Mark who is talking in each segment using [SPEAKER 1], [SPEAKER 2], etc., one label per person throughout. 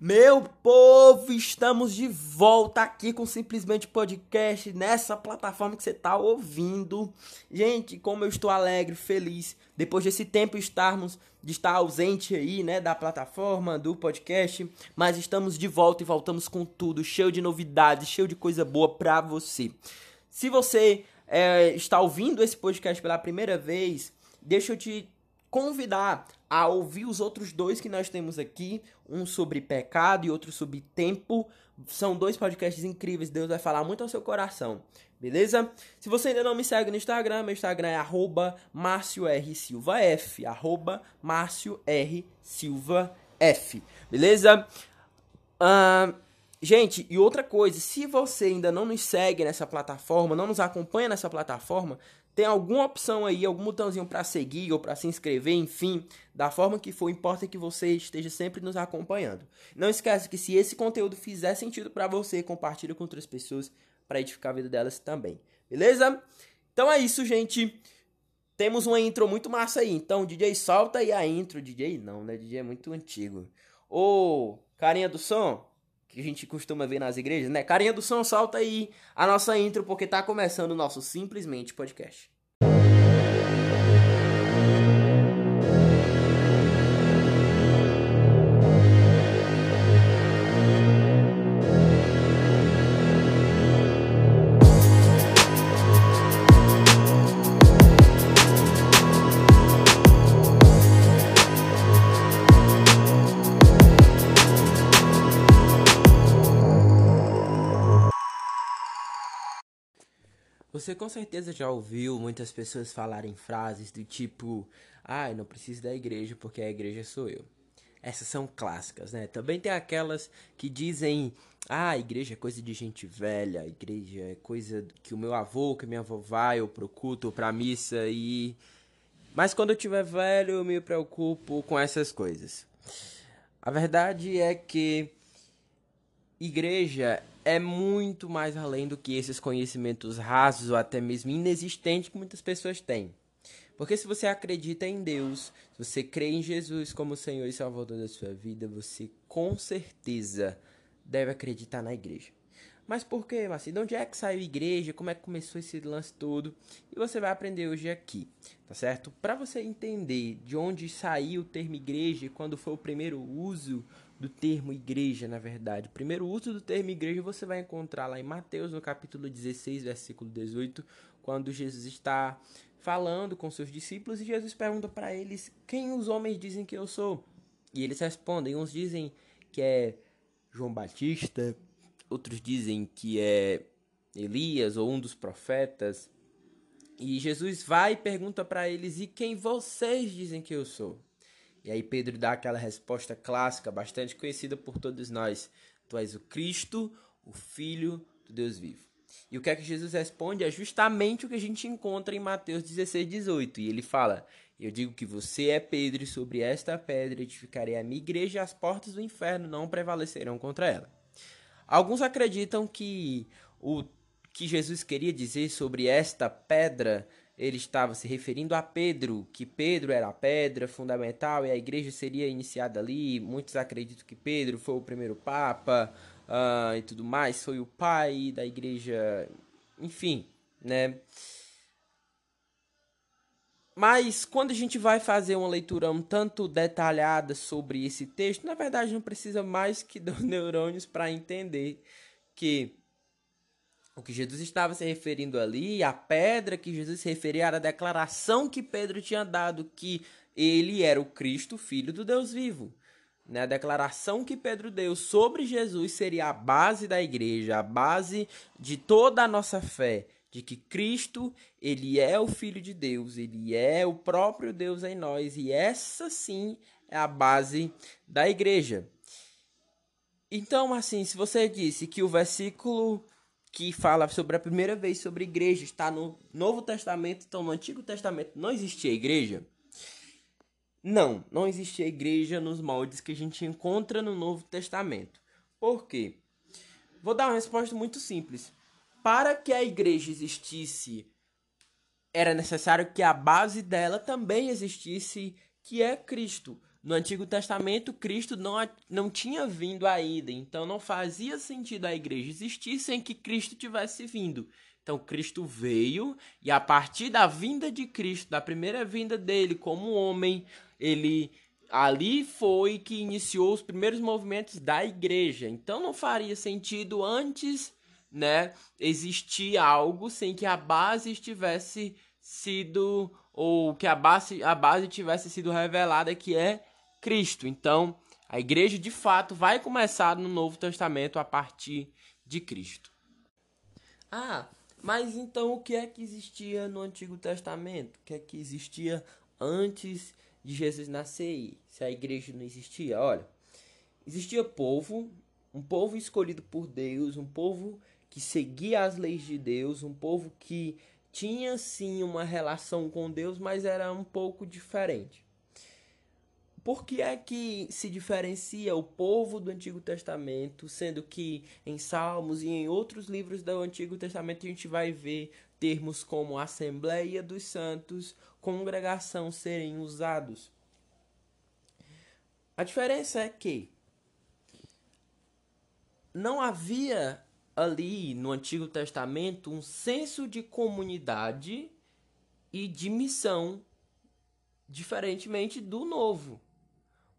[SPEAKER 1] Meu povo, estamos de volta aqui com Simplesmente Podcast nessa plataforma que você está ouvindo. Gente, como eu estou alegre, feliz, depois desse tempo estarmos de estar ausente aí, né, da plataforma, do podcast, mas estamos de volta e voltamos com tudo, cheio de novidades, cheio de coisa boa pra você. Se você é, está ouvindo esse podcast pela primeira vez, deixa eu te convidar a ouvir os outros dois que nós temos aqui, um sobre pecado e outro sobre tempo. São dois podcasts incríveis, Deus vai falar muito ao seu coração, beleza? Se você ainda não me segue no Instagram, meu Instagram é arroba F, arroba F, beleza? Uh, gente, e outra coisa, se você ainda não nos segue nessa plataforma, não nos acompanha nessa plataforma, tem alguma opção aí, algum botãozinho para seguir ou para se inscrever, enfim, da forma que for, importa que você esteja sempre nos acompanhando. Não esqueça que se esse conteúdo fizer sentido para você, compartilhe com outras pessoas para edificar a vida delas também. Beleza? Então é isso, gente. Temos uma intro muito massa aí. Então, DJ, solta aí a intro. DJ não, né? DJ é muito antigo. Ô, carinha do som, que a gente costuma ver nas igrejas, né? Carinha do som, solta aí a nossa intro, porque tá começando o nosso Simplesmente Podcast. Você com certeza já ouviu muitas pessoas falarem frases do tipo: "Ah, não preciso da igreja porque a igreja sou eu". Essas são clássicas, né? Também tem aquelas que dizem: "Ah, a igreja é coisa de gente velha, a igreja é coisa que o meu avô, que minha avó vai, eu pro culto, ou pra missa e mas quando eu tiver velho, eu me preocupo com essas coisas". A verdade é que igreja é muito mais além do que esses conhecimentos rasos ou até mesmo inexistentes que muitas pessoas têm. Porque se você acredita em Deus, se você crê em Jesus como Senhor e Salvador da sua vida, você com certeza deve acreditar na igreja. Mas por quê, Marci? De onde é que saiu a igreja? Como é que começou esse lance todo? E você vai aprender hoje aqui, tá certo? Para você entender de onde saiu o termo igreja quando foi o primeiro uso do termo igreja, na verdade. O primeiro uso do termo igreja você vai encontrar lá em Mateus, no capítulo 16, versículo 18, quando Jesus está falando com seus discípulos e Jesus pergunta para eles: Quem os homens dizem que eu sou? E eles respondem: Uns dizem que é João Batista, outros dizem que é Elias ou um dos profetas. E Jesus vai e pergunta para eles: E quem vocês dizem que eu sou? E aí Pedro dá aquela resposta clássica, bastante conhecida por todos nós: Tu és o Cristo, o Filho do Deus vivo. E o que é que Jesus responde é justamente o que a gente encontra em Mateus 16, 18. E ele fala: Eu digo que você é Pedro, e sobre esta pedra edificarei a minha igreja, e as portas do inferno não prevalecerão contra ela. Alguns acreditam que o que Jesus queria dizer sobre esta pedra ele estava se referindo a Pedro, que Pedro era a pedra fundamental e a igreja seria iniciada ali. Muitos acreditam que Pedro foi o primeiro papa uh, e tudo mais, foi o pai da igreja, enfim, né? Mas quando a gente vai fazer uma leitura um tanto detalhada sobre esse texto, na verdade não precisa mais que dos neurônios para entender que o que Jesus estava se referindo ali, a pedra que Jesus se referia era a declaração que Pedro tinha dado que ele era o Cristo, filho do Deus vivo. Né? A declaração que Pedro deu sobre Jesus seria a base da igreja, a base de toda a nossa fé, de que Cristo, ele é o filho de Deus, ele é o próprio Deus em nós, e essa sim é a base da igreja. Então, assim, se você disse que o versículo que fala sobre a primeira vez sobre igreja, está no Novo Testamento, então no Antigo Testamento não existia igreja? Não, não existia igreja nos moldes que a gente encontra no Novo Testamento. Por quê? Vou dar uma resposta muito simples. Para que a igreja existisse, era necessário que a base dela também existisse, que é Cristo. No Antigo Testamento, Cristo não, não tinha vindo ainda, então não fazia sentido a igreja existir sem que Cristo tivesse vindo. Então, Cristo veio, e a partir da vinda de Cristo, da primeira vinda dele como homem, ele ali foi que iniciou os primeiros movimentos da igreja. Então, não faria sentido antes, né, existir algo sem que a base estivesse sido ou que a base, a base tivesse sido revelada que é Cristo. Então, a igreja de fato vai começar no Novo Testamento a partir de Cristo. Ah, mas então o que é que existia no Antigo Testamento? O que é que existia antes de Jesus nascer? Se a igreja não existia? Olha, existia povo, um povo escolhido por Deus, um povo que seguia as leis de Deus, um povo que tinha sim uma relação com Deus, mas era um pouco diferente. Por que é que se diferencia o povo do Antigo Testamento, sendo que em Salmos e em outros livros do Antigo Testamento a gente vai ver termos como Assembleia dos Santos, congregação serem usados? A diferença é que não havia ali no Antigo Testamento um senso de comunidade e de missão, diferentemente do Novo.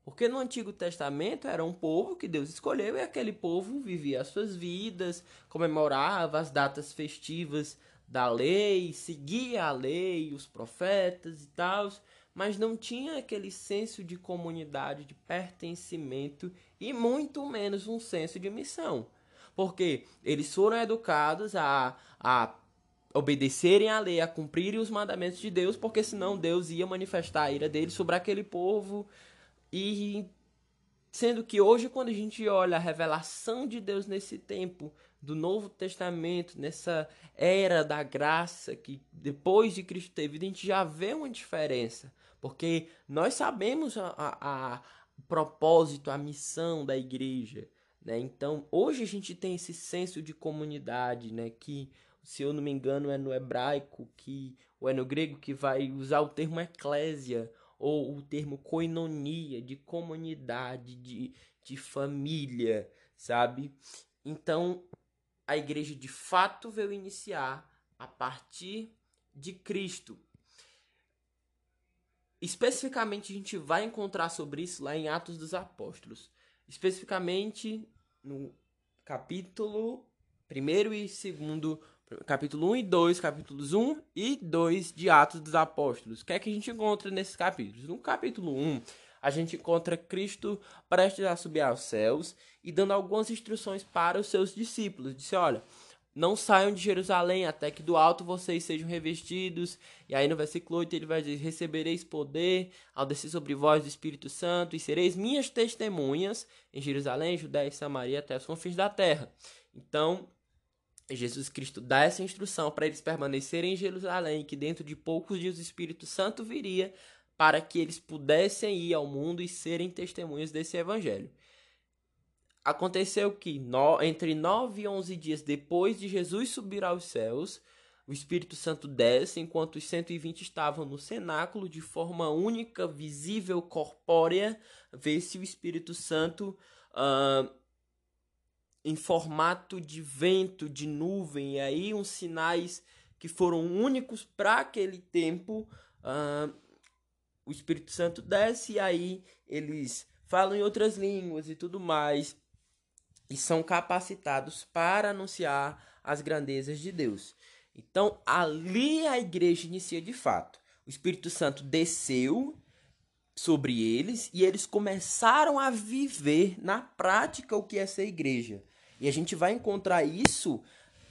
[SPEAKER 1] Porque no Antigo Testamento era um povo que Deus escolheu e aquele povo vivia as suas vidas, comemorava as datas festivas da lei, seguia a lei, os profetas e tal, mas não tinha aquele senso de comunidade, de pertencimento e muito menos um senso de missão. Porque eles foram educados a, a obedecerem à lei, a cumprirem os mandamentos de Deus, porque senão Deus ia manifestar a ira dele sobre aquele povo e sendo que hoje, quando a gente olha a revelação de Deus nesse tempo do Novo Testamento, nessa era da graça que depois de Cristo teve, a gente já vê uma diferença. Porque nós sabemos a, a, a propósito, a missão da igreja. Né? Então, hoje a gente tem esse senso de comunidade, né? que, se eu não me engano, é no hebraico que, ou é no grego que vai usar o termo eclésia, ou o termo coinonia, de comunidade, de, de família, sabe? Então, a igreja de fato veio iniciar a partir de Cristo. Especificamente, a gente vai encontrar sobre isso lá em Atos dos Apóstolos. Especificamente no capítulo 1 e 2 capítulo 1 e 2, capítulos 1 e 2 de Atos dos Apóstolos. O que é que a gente encontra nesses capítulos? No capítulo 1, a gente encontra Cristo prestes a subir aos céus e dando algumas instruções para os seus discípulos. Disse: Olha, não saiam de Jerusalém até que do alto vocês sejam revestidos. E aí no versículo 8 ele vai dizer: Recebereis poder ao descer sobre vós do Espírito Santo e sereis minhas testemunhas em Jerusalém, Judéia e Samaria até os confins da terra. Então, Jesus Cristo dá essa instrução para eles permanecerem em Jerusalém, que dentro de poucos dias o Espírito Santo viria para que eles pudessem ir ao mundo e serem testemunhas desse evangelho. Aconteceu que no, entre nove e onze dias depois de Jesus subir aos céus, o Espírito Santo desce, enquanto os 120 estavam no cenáculo de forma única, visível, corpórea, vê-se o Espírito Santo uh, em formato de vento, de nuvem, e aí uns sinais que foram únicos para aquele tempo. Uh, o Espírito Santo desce e aí eles falam em outras línguas e tudo mais e são capacitados para anunciar as grandezas de Deus. Então ali a igreja inicia de fato. O Espírito Santo desceu sobre eles e eles começaram a viver na prática o que é ser igreja. E a gente vai encontrar isso,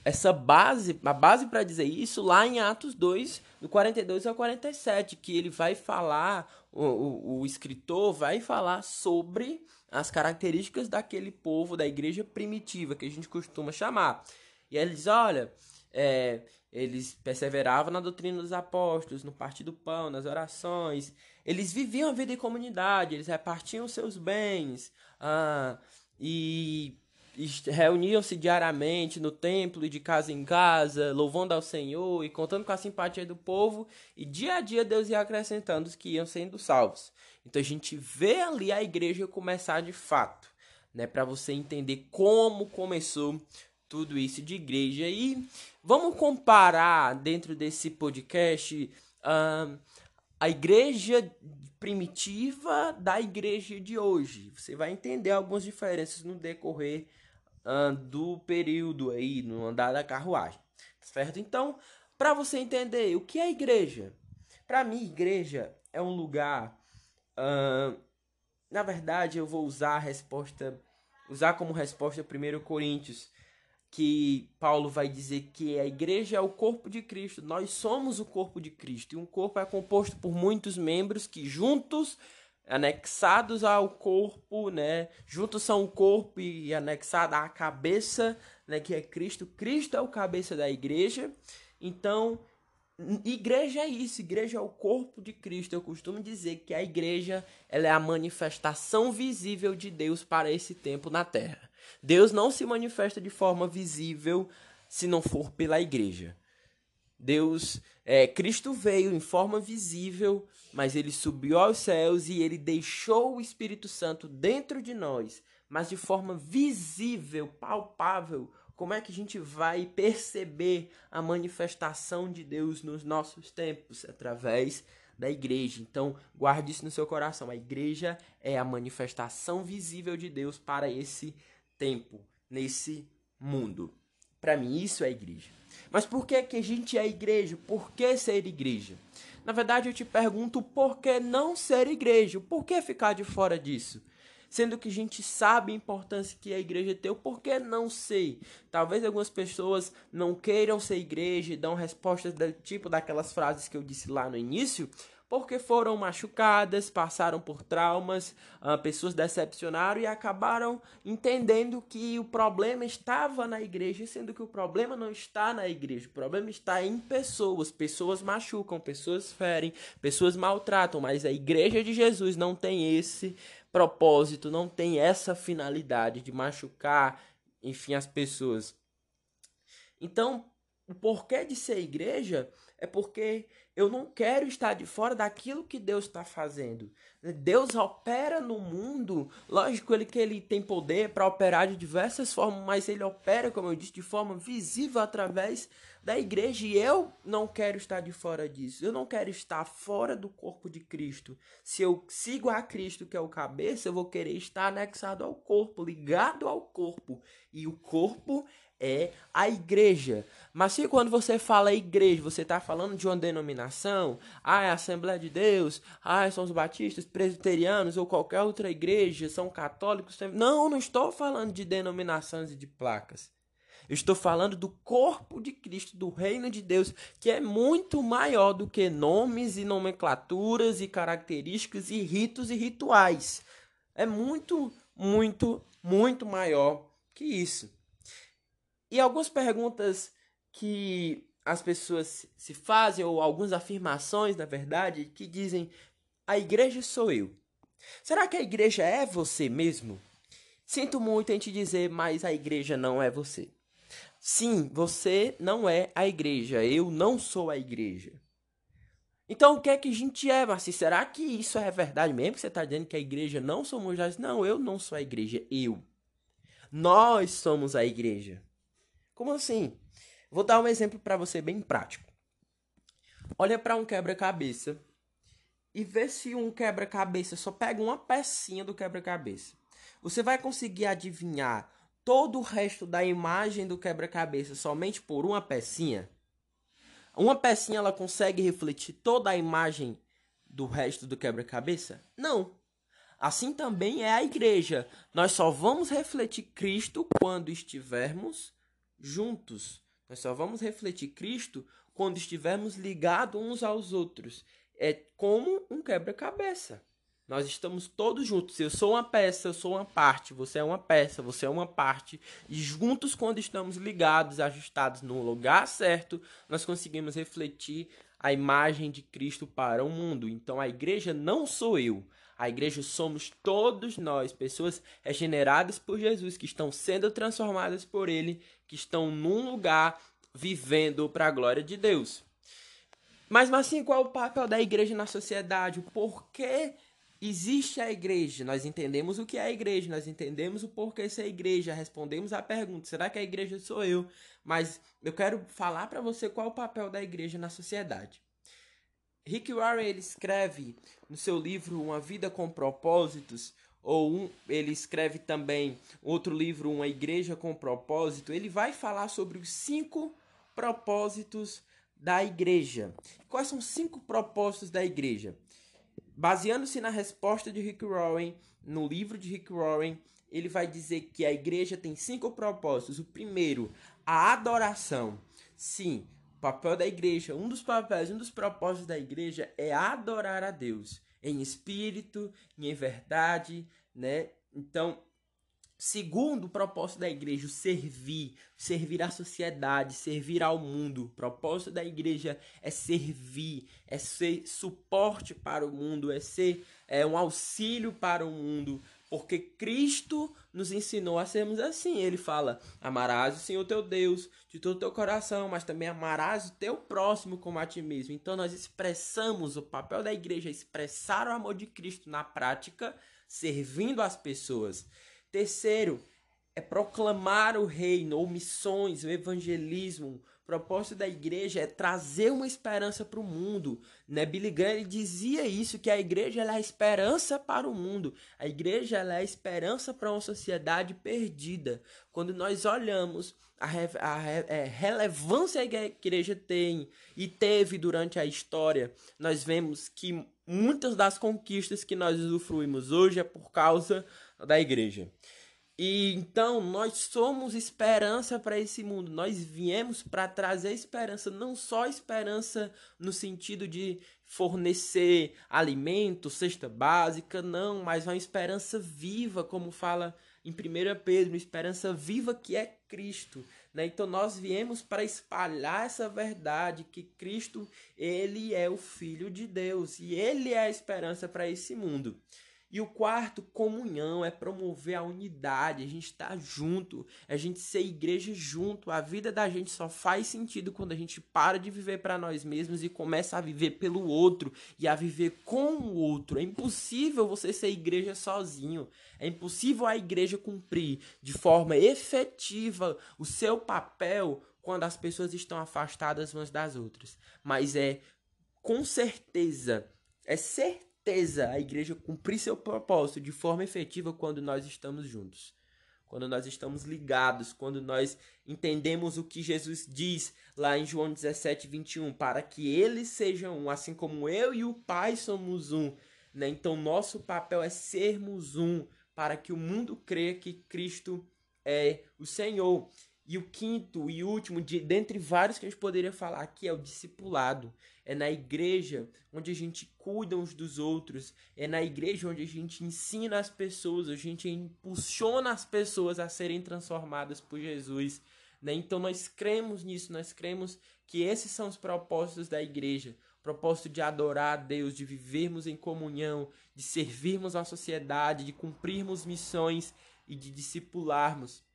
[SPEAKER 1] essa base, a base para dizer isso lá em Atos 2, do 42 ao 47, que ele vai falar, o, o, o escritor vai falar sobre as características daquele povo, da igreja primitiva, que a gente costuma chamar. E aí ele diz: olha, é, eles perseveravam na doutrina dos apóstolos, no partir do pão, nas orações. Eles viviam a vida em comunidade, eles repartiam seus bens. Ah, e reuniam-se diariamente no templo e de casa em casa, louvando ao Senhor e contando com a simpatia do povo, e dia a dia Deus ia acrescentando os que iam sendo salvos. Então a gente vê ali a igreja começar de fato, né, para você entender como começou tudo isso de igreja. E vamos comparar dentro desse podcast uh, a igreja primitiva da igreja de hoje. Você vai entender algumas diferenças no decorrer uh, do período aí, no andar da carruagem. Certo? Então, para você entender o que é igreja, para mim, igreja é um lugar. Uh, na verdade, eu vou usar a resposta, usar como resposta 1 Coríntios, que Paulo vai dizer que a igreja é o corpo de Cristo. Nós somos o corpo de Cristo. E um corpo é composto por muitos membros que juntos anexados ao corpo, né? Juntos são o corpo e anexada à cabeça, né? Que é Cristo. Cristo é o cabeça da igreja. Então, igreja é isso. Igreja é o corpo de Cristo. Eu costumo dizer que a igreja ela é a manifestação visível de Deus para esse tempo na Terra. Deus não se manifesta de forma visível se não for pela igreja. Deus, é, Cristo veio em forma visível, mas ele subiu aos céus e ele deixou o Espírito Santo dentro de nós, mas de forma visível, palpável. Como é que a gente vai perceber a manifestação de Deus nos nossos tempos? Através da igreja. Então, guarde isso no seu coração. A igreja é a manifestação visível de Deus para esse tempo, nesse mundo. Para mim, isso é igreja. Mas por que, que a gente é igreja? Por que ser igreja? Na verdade, eu te pergunto por que não ser igreja? Por que ficar de fora disso? Sendo que a gente sabe a importância que a igreja tem, por que não ser? Talvez algumas pessoas não queiram ser igreja e dão respostas do tipo daquelas frases que eu disse lá no início, porque foram machucadas, passaram por traumas, uh, pessoas decepcionaram e acabaram entendendo que o problema estava na igreja, sendo que o problema não está na igreja, o problema está em pessoas. Pessoas machucam, pessoas ferem, pessoas maltratam, mas a igreja de Jesus não tem esse propósito, não tem essa finalidade de machucar, enfim, as pessoas. Então, o porquê de ser igreja é porque eu não quero estar de fora daquilo que Deus está fazendo. Deus opera no mundo, lógico ele que ele tem poder para operar de diversas formas, mas ele opera, como eu disse, de forma visível através da igreja e eu não quero estar de fora disso. Eu não quero estar fora do corpo de Cristo. Se eu sigo a Cristo, que é o cabeça, eu vou querer estar anexado ao corpo, ligado ao corpo. E o corpo é a igreja. Mas se quando você fala igreja, você está falando de uma denominação, ah, é a Assembleia de Deus, ah, são os batistas, presbiterianos ou qualquer outra igreja, são católicos. Não, não estou falando de denominações e de placas. Estou falando do corpo de Cristo, do reino de Deus, que é muito maior do que nomes e nomenclaturas e características e ritos e rituais. É muito, muito, muito maior que isso. E algumas perguntas que as pessoas se fazem, ou algumas afirmações, na verdade, que dizem: a igreja sou eu. Será que a igreja é você mesmo? Sinto muito em te dizer, mas a igreja não é você. Sim, você não é a igreja. Eu não sou a igreja. Então, o que é que a gente é, Marci? Será que isso é verdade mesmo? Que você está dizendo que a igreja não somos nós? Não, eu não sou a igreja. Eu. Nós somos a igreja. Como assim? Vou dar um exemplo para você bem prático. Olha para um quebra-cabeça e vê se um quebra-cabeça só pega uma pecinha do quebra-cabeça. Você vai conseguir adivinhar todo o resto da imagem do quebra-cabeça somente por uma pecinha? Uma pecinha ela consegue refletir toda a imagem do resto do quebra-cabeça? Não. Assim também é a igreja. Nós só vamos refletir Cristo quando estivermos juntos. Nós só vamos refletir Cristo quando estivermos ligados uns aos outros. É como um quebra-cabeça. Nós estamos todos juntos. Eu sou uma peça, eu sou uma parte, você é uma peça, você é uma parte. E juntos, quando estamos ligados, ajustados no lugar certo, nós conseguimos refletir a imagem de Cristo para o mundo. Então a igreja não sou eu. A igreja somos todos nós, pessoas regeneradas por Jesus, que estão sendo transformadas por Ele, que estão num lugar vivendo para a glória de Deus. Mas, assim, qual é o papel da igreja na sociedade? O porquê existe a igreja? Nós entendemos o que é a igreja, nós entendemos o porquê ser igreja, respondemos a pergunta: será que a igreja sou eu? Mas eu quero falar para você qual é o papel da igreja na sociedade. Rick Warren ele escreve no seu livro Uma Vida com Propósitos, ou um, ele escreve também outro livro, Uma Igreja com Propósito. Ele vai falar sobre os cinco propósitos da igreja. Quais são os cinco propósitos da igreja? Baseando-se na resposta de Rick Warren, no livro de Rick Warren, ele vai dizer que a igreja tem cinco propósitos. O primeiro, a adoração. Sim, papel da igreja, um dos papéis, um dos propósitos da igreja é adorar a Deus em espírito e em verdade, né? Então, segundo o propósito da igreja, servir, servir à sociedade, servir ao mundo. O propósito da igreja é servir, é ser suporte para o mundo, é ser é, um auxílio para o mundo, porque Cristo nos ensinou a sermos assim. Ele fala: amarás o Senhor teu Deus de todo o teu coração, mas também amarás o teu próximo como a ti mesmo. Então nós expressamos o papel da igreja, expressar o amor de Cristo na prática, servindo as pessoas. Terceiro, é proclamar o reino, ou missões, o evangelismo, propósito da igreja é trazer uma esperança para o mundo. Né? Billy Graham dizia isso, que a igreja é a esperança para o mundo. A igreja é a esperança para uma sociedade perdida. Quando nós olhamos a, re a re é, relevância que a igreja tem e teve durante a história, nós vemos que muitas das conquistas que nós usufruímos hoje é por causa da igreja. E então nós somos esperança para esse mundo. Nós viemos para trazer esperança, não só esperança no sentido de fornecer alimento, cesta básica, não, mas uma esperança viva, como fala em 1 Pedro, uma esperança viva que é Cristo. Né? Então nós viemos para espalhar essa verdade que Cristo, ele é o Filho de Deus e ele é a esperança para esse mundo. E o quarto, comunhão, é promover a unidade, a gente estar tá junto, a gente ser igreja junto. A vida da gente só faz sentido quando a gente para de viver para nós mesmos e começa a viver pelo outro e a viver com o outro. É impossível você ser igreja sozinho. É impossível a igreja cumprir de forma efetiva o seu papel quando as pessoas estão afastadas umas das outras. Mas é com certeza, é certeza certeza a igreja cumprir seu propósito de forma efetiva quando nós estamos juntos. Quando nós estamos ligados, quando nós entendemos o que Jesus diz lá em João 17, 21, para que eles sejam um, assim como eu e o Pai somos um. Né? Então, nosso papel é sermos um, para que o mundo creia que Cristo é o Senhor. E o quinto e último, de, dentre vários que a gente poderia falar aqui, é o discipulado. É na igreja onde a gente cuida uns dos outros. É na igreja onde a gente ensina as pessoas, a gente impulsiona as pessoas a serem transformadas por Jesus. Né? Então nós cremos nisso, nós cremos que esses são os propósitos da igreja. Propósito de adorar a Deus, de vivermos em comunhão, de servirmos a sociedade, de cumprirmos missões e de discipularmos.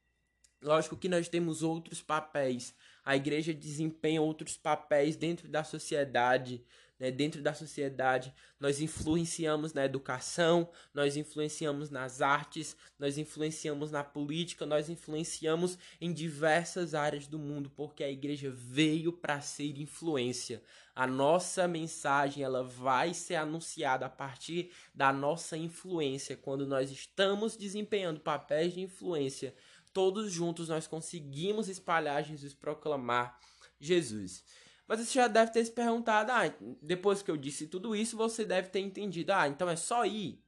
[SPEAKER 1] Lógico que nós temos outros papéis. A igreja desempenha outros papéis dentro da sociedade. Né? Dentro da sociedade, nós influenciamos na educação, nós influenciamos nas artes, nós influenciamos na política, nós influenciamos em diversas áreas do mundo, porque a igreja veio para ser influência. A nossa mensagem ela vai ser anunciada a partir da nossa influência, quando nós estamos desempenhando papéis de influência todos juntos nós conseguimos espalhar Jesus, proclamar Jesus. Mas você já deve ter se perguntado, ah, depois que eu disse tudo isso, você deve ter entendido, ah, então é só ir.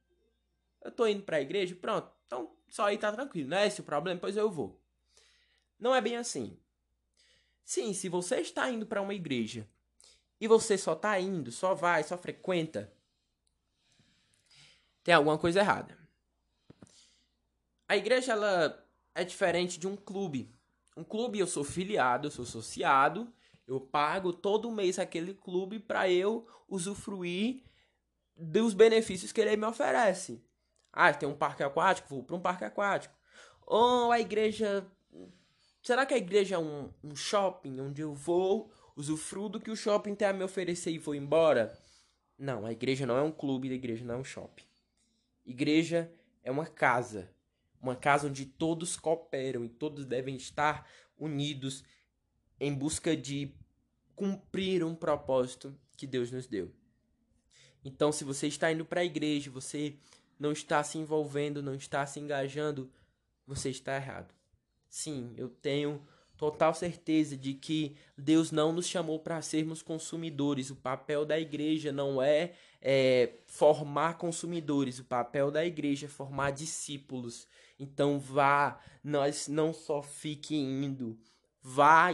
[SPEAKER 1] Eu tô indo para a igreja, pronto. Então só ir tá tranquilo, não é esse o problema, pois eu vou. Não é bem assim. Sim, se você está indo para uma igreja e você só tá indo, só vai, só frequenta, tem alguma coisa errada. A igreja ela é diferente de um clube. Um clube eu sou filiado, eu sou associado, eu pago todo mês aquele clube para eu usufruir dos benefícios que ele me oferece. Ah, tem um parque aquático, vou para um parque aquático. Ou a igreja. Será que a igreja é um, um shopping onde eu vou, usufruo do que o shopping tem a me oferecer e vou embora? Não, a igreja não é um clube, a igreja não é um shopping. Igreja é uma casa. Uma casa onde todos cooperam e todos devem estar unidos em busca de cumprir um propósito que Deus nos deu. Então, se você está indo para a igreja, você não está se envolvendo, não está se engajando, você está errado. Sim, eu tenho total certeza de que Deus não nos chamou para sermos consumidores. O papel da igreja não é, é, formar consumidores, o papel da igreja é formar discípulos. Então vá, nós não só fique indo,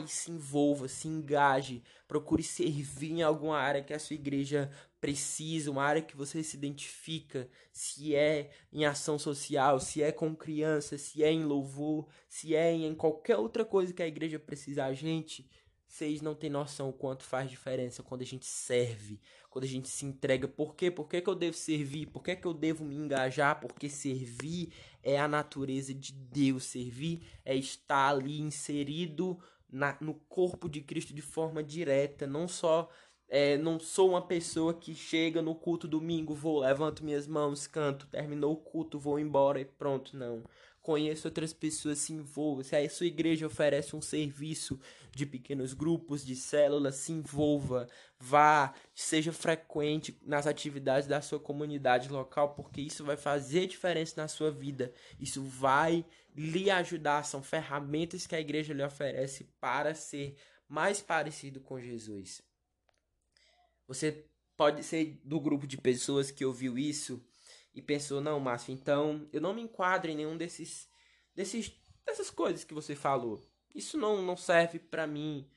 [SPEAKER 1] e se envolva, se engaje, procure servir em alguma área que a sua igreja precisa, uma área que você se identifica, se é em ação social, se é com crianças, se é em louvor, se é em qualquer outra coisa que a igreja precisa a gente, vocês não têm noção o quanto faz diferença quando a gente serve, quando a gente se entrega. Por quê? Por que, que eu devo servir? Por que, que eu devo me engajar? Porque servir é a natureza de Deus. Servir é estar ali inserido na, no corpo de Cristo de forma direta, não só é, não sou uma pessoa que chega no culto domingo, vou, levanto minhas mãos, canto, terminou o culto, vou embora e pronto, não. Conheço outras pessoas, se envolva. Se a sua igreja oferece um serviço de pequenos grupos, de células, se envolva. Vá, seja frequente nas atividades da sua comunidade local, porque isso vai fazer diferença na sua vida. Isso vai lhe ajudar. São ferramentas que a igreja lhe oferece para ser mais parecido com Jesus. Você pode ser do grupo de pessoas que ouviu isso e pensou, não, Márcio, então eu não me enquadro em nenhum desses, desses dessas coisas que você falou. Isso não, não serve para mim.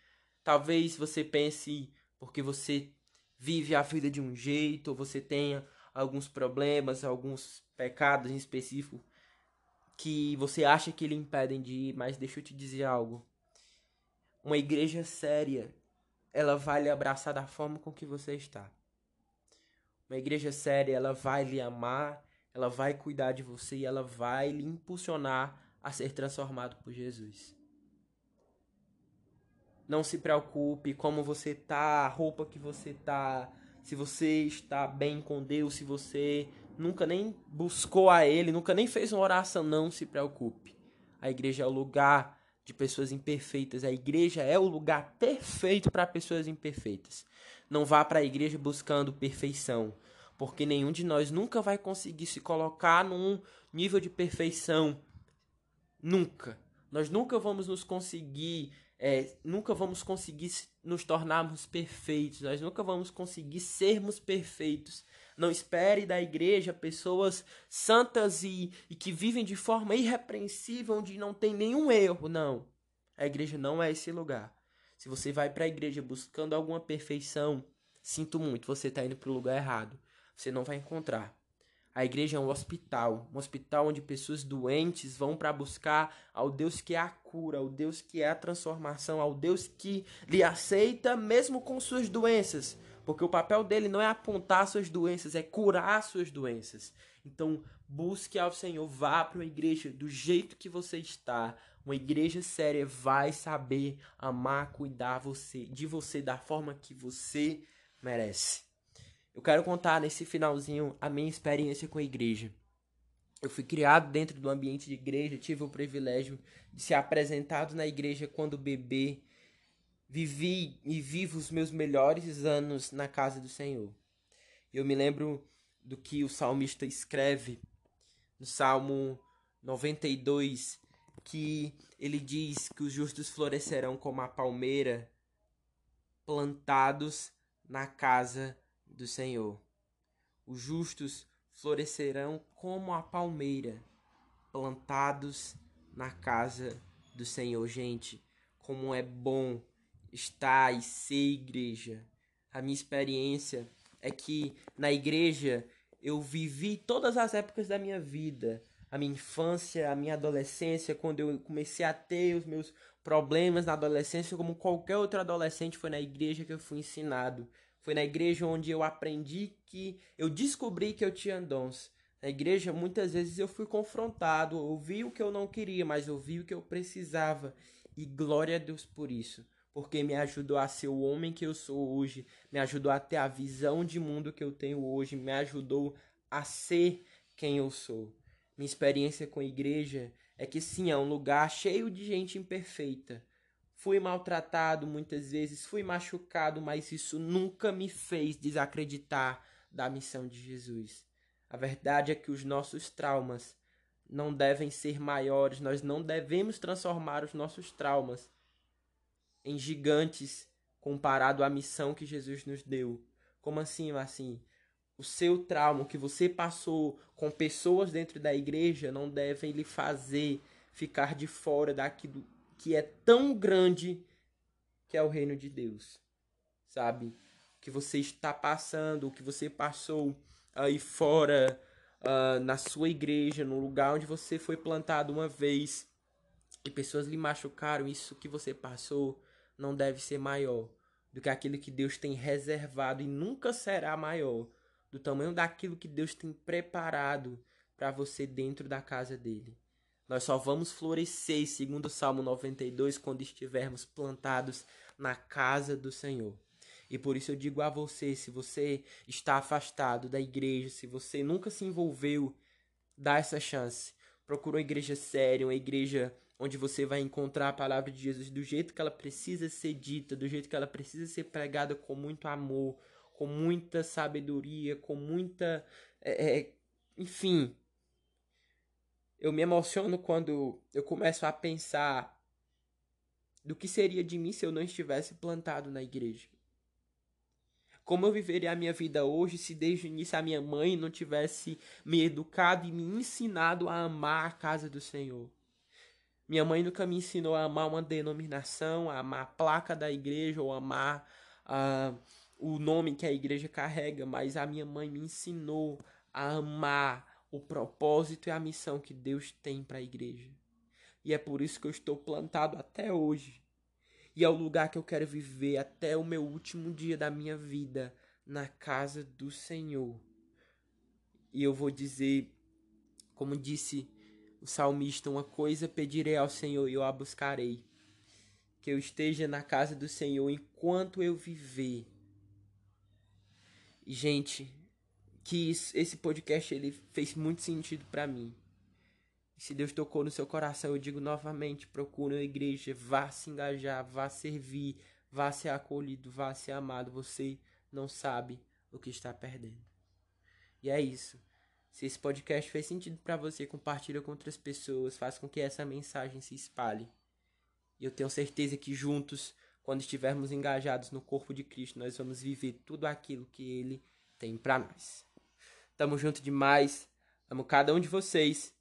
[SPEAKER 1] Talvez você pense porque você vive a vida de um jeito, ou você tenha alguns problemas, alguns pecados em específico que você acha que lhe impedem de ir, mas deixa eu te dizer algo. Uma igreja séria ela vai lhe abraçar da forma com que você está. Uma igreja séria, ela vai lhe amar, ela vai cuidar de você e ela vai lhe impulsionar a ser transformado por Jesus. Não se preocupe como você tá, a roupa que você tá, se você está bem com Deus, se você nunca nem buscou a ele, nunca nem fez uma oração, não se preocupe. A igreja é o lugar de pessoas imperfeitas. A igreja é o lugar perfeito para pessoas imperfeitas. Não vá para a igreja buscando perfeição, porque nenhum de nós nunca vai conseguir se colocar num nível de perfeição. Nunca. Nós nunca vamos nos conseguir, é, nunca vamos conseguir nos tornarmos perfeitos. Nós nunca vamos conseguir sermos perfeitos. Não espere da igreja pessoas santas e, e que vivem de forma irrepreensível, onde não tem nenhum erro. Não. A igreja não é esse lugar. Se você vai para a igreja buscando alguma perfeição, sinto muito, você está indo para o lugar errado. Você não vai encontrar. A igreja é um hospital, um hospital onde pessoas doentes vão para buscar ao Deus que é a cura, ao Deus que é a transformação, ao Deus que lhe aceita mesmo com suas doenças, porque o papel dele não é apontar suas doenças, é curar suas doenças. Então, busque ao Senhor, vá para uma igreja do jeito que você está. Uma igreja séria vai saber amar, cuidar você, de você da forma que você merece. Eu quero contar nesse finalzinho a minha experiência com a igreja. Eu fui criado dentro do ambiente de igreja, tive o privilégio de ser apresentado na igreja quando bebê vivi e vivo os meus melhores anos na casa do Senhor. Eu me lembro do que o salmista escreve no Salmo 92, que ele diz que os justos florescerão como a palmeira, plantados na casa do Senhor. Os justos florescerão como a palmeira, plantados na casa do Senhor. Gente, como é bom estar e ser igreja. A minha experiência é que na igreja eu vivi todas as épocas da minha vida. A minha infância, a minha adolescência, quando eu comecei a ter os meus problemas na adolescência, como qualquer outro adolescente, foi na igreja que eu fui ensinado. Foi na igreja onde eu aprendi que eu descobri que eu tinha dons. Na igreja, muitas vezes eu fui confrontado, ouvi o que eu não queria, mas ouvi o que eu precisava. E glória a Deus por isso, porque me ajudou a ser o homem que eu sou hoje, me ajudou a ter a visão de mundo que eu tenho hoje, me ajudou a ser quem eu sou. Minha experiência com a igreja é que sim, é um lugar cheio de gente imperfeita. Fui maltratado muitas vezes, fui machucado, mas isso nunca me fez desacreditar da missão de Jesus. A verdade é que os nossos traumas não devem ser maiores, nós não devemos transformar os nossos traumas em gigantes comparado à missão que Jesus nos deu. Como assim, assim? O seu trauma o que você passou com pessoas dentro da igreja não devem lhe fazer ficar de fora daquilo que é tão grande que é o reino de Deus. Sabe? O que você está passando, o que você passou aí fora, uh, na sua igreja, no lugar onde você foi plantado uma vez e pessoas lhe machucaram, isso que você passou não deve ser maior do que aquilo que Deus tem reservado e nunca será maior do tamanho daquilo que Deus tem preparado para você dentro da casa dele. Nós só vamos florescer, segundo o Salmo 92, quando estivermos plantados na casa do Senhor. E por isso eu digo a você, se você está afastado da igreja, se você nunca se envolveu, dá essa chance. Procura uma igreja séria, uma igreja onde você vai encontrar a palavra de Jesus do jeito que ela precisa ser dita, do jeito que ela precisa ser pregada com muito amor, com muita sabedoria, com muita. É, é, enfim. Eu me emociono quando eu começo a pensar do que seria de mim se eu não estivesse plantado na igreja. Como eu viveria a minha vida hoje se desde o início a minha mãe não tivesse me educado e me ensinado a amar a casa do Senhor? Minha mãe nunca me ensinou a amar uma denominação, a amar a placa da igreja ou amar uh, o nome que a igreja carrega, mas a minha mãe me ensinou a amar o propósito e a missão que Deus tem para a igreja. E é por isso que eu estou plantado até hoje e é o lugar que eu quero viver até o meu último dia da minha vida na casa do Senhor. E eu vou dizer, como disse o salmista, uma coisa pedirei ao Senhor e eu a buscarei. Que eu esteja na casa do Senhor enquanto eu viver. Gente, que isso, esse podcast ele fez muito sentido para mim. Se Deus tocou no seu coração, eu digo novamente: procure uma igreja, vá se engajar, vá servir, vá ser acolhido, vá ser amado. Você não sabe o que está perdendo. E é isso. Se esse podcast fez sentido para você, compartilha com outras pessoas, faz com que essa mensagem se espalhe. E eu tenho certeza que juntos, quando estivermos engajados no corpo de Cristo, nós vamos viver tudo aquilo que Ele tem para nós. Tamo junto demais. Amo cada um de vocês.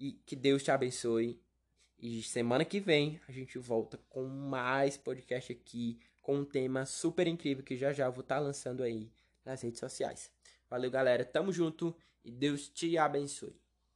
[SPEAKER 1] E que Deus te abençoe. E semana que vem a gente volta com mais podcast aqui, com um tema super incrível que já já vou estar tá lançando aí nas redes sociais. Valeu, galera. Tamo junto e Deus te abençoe.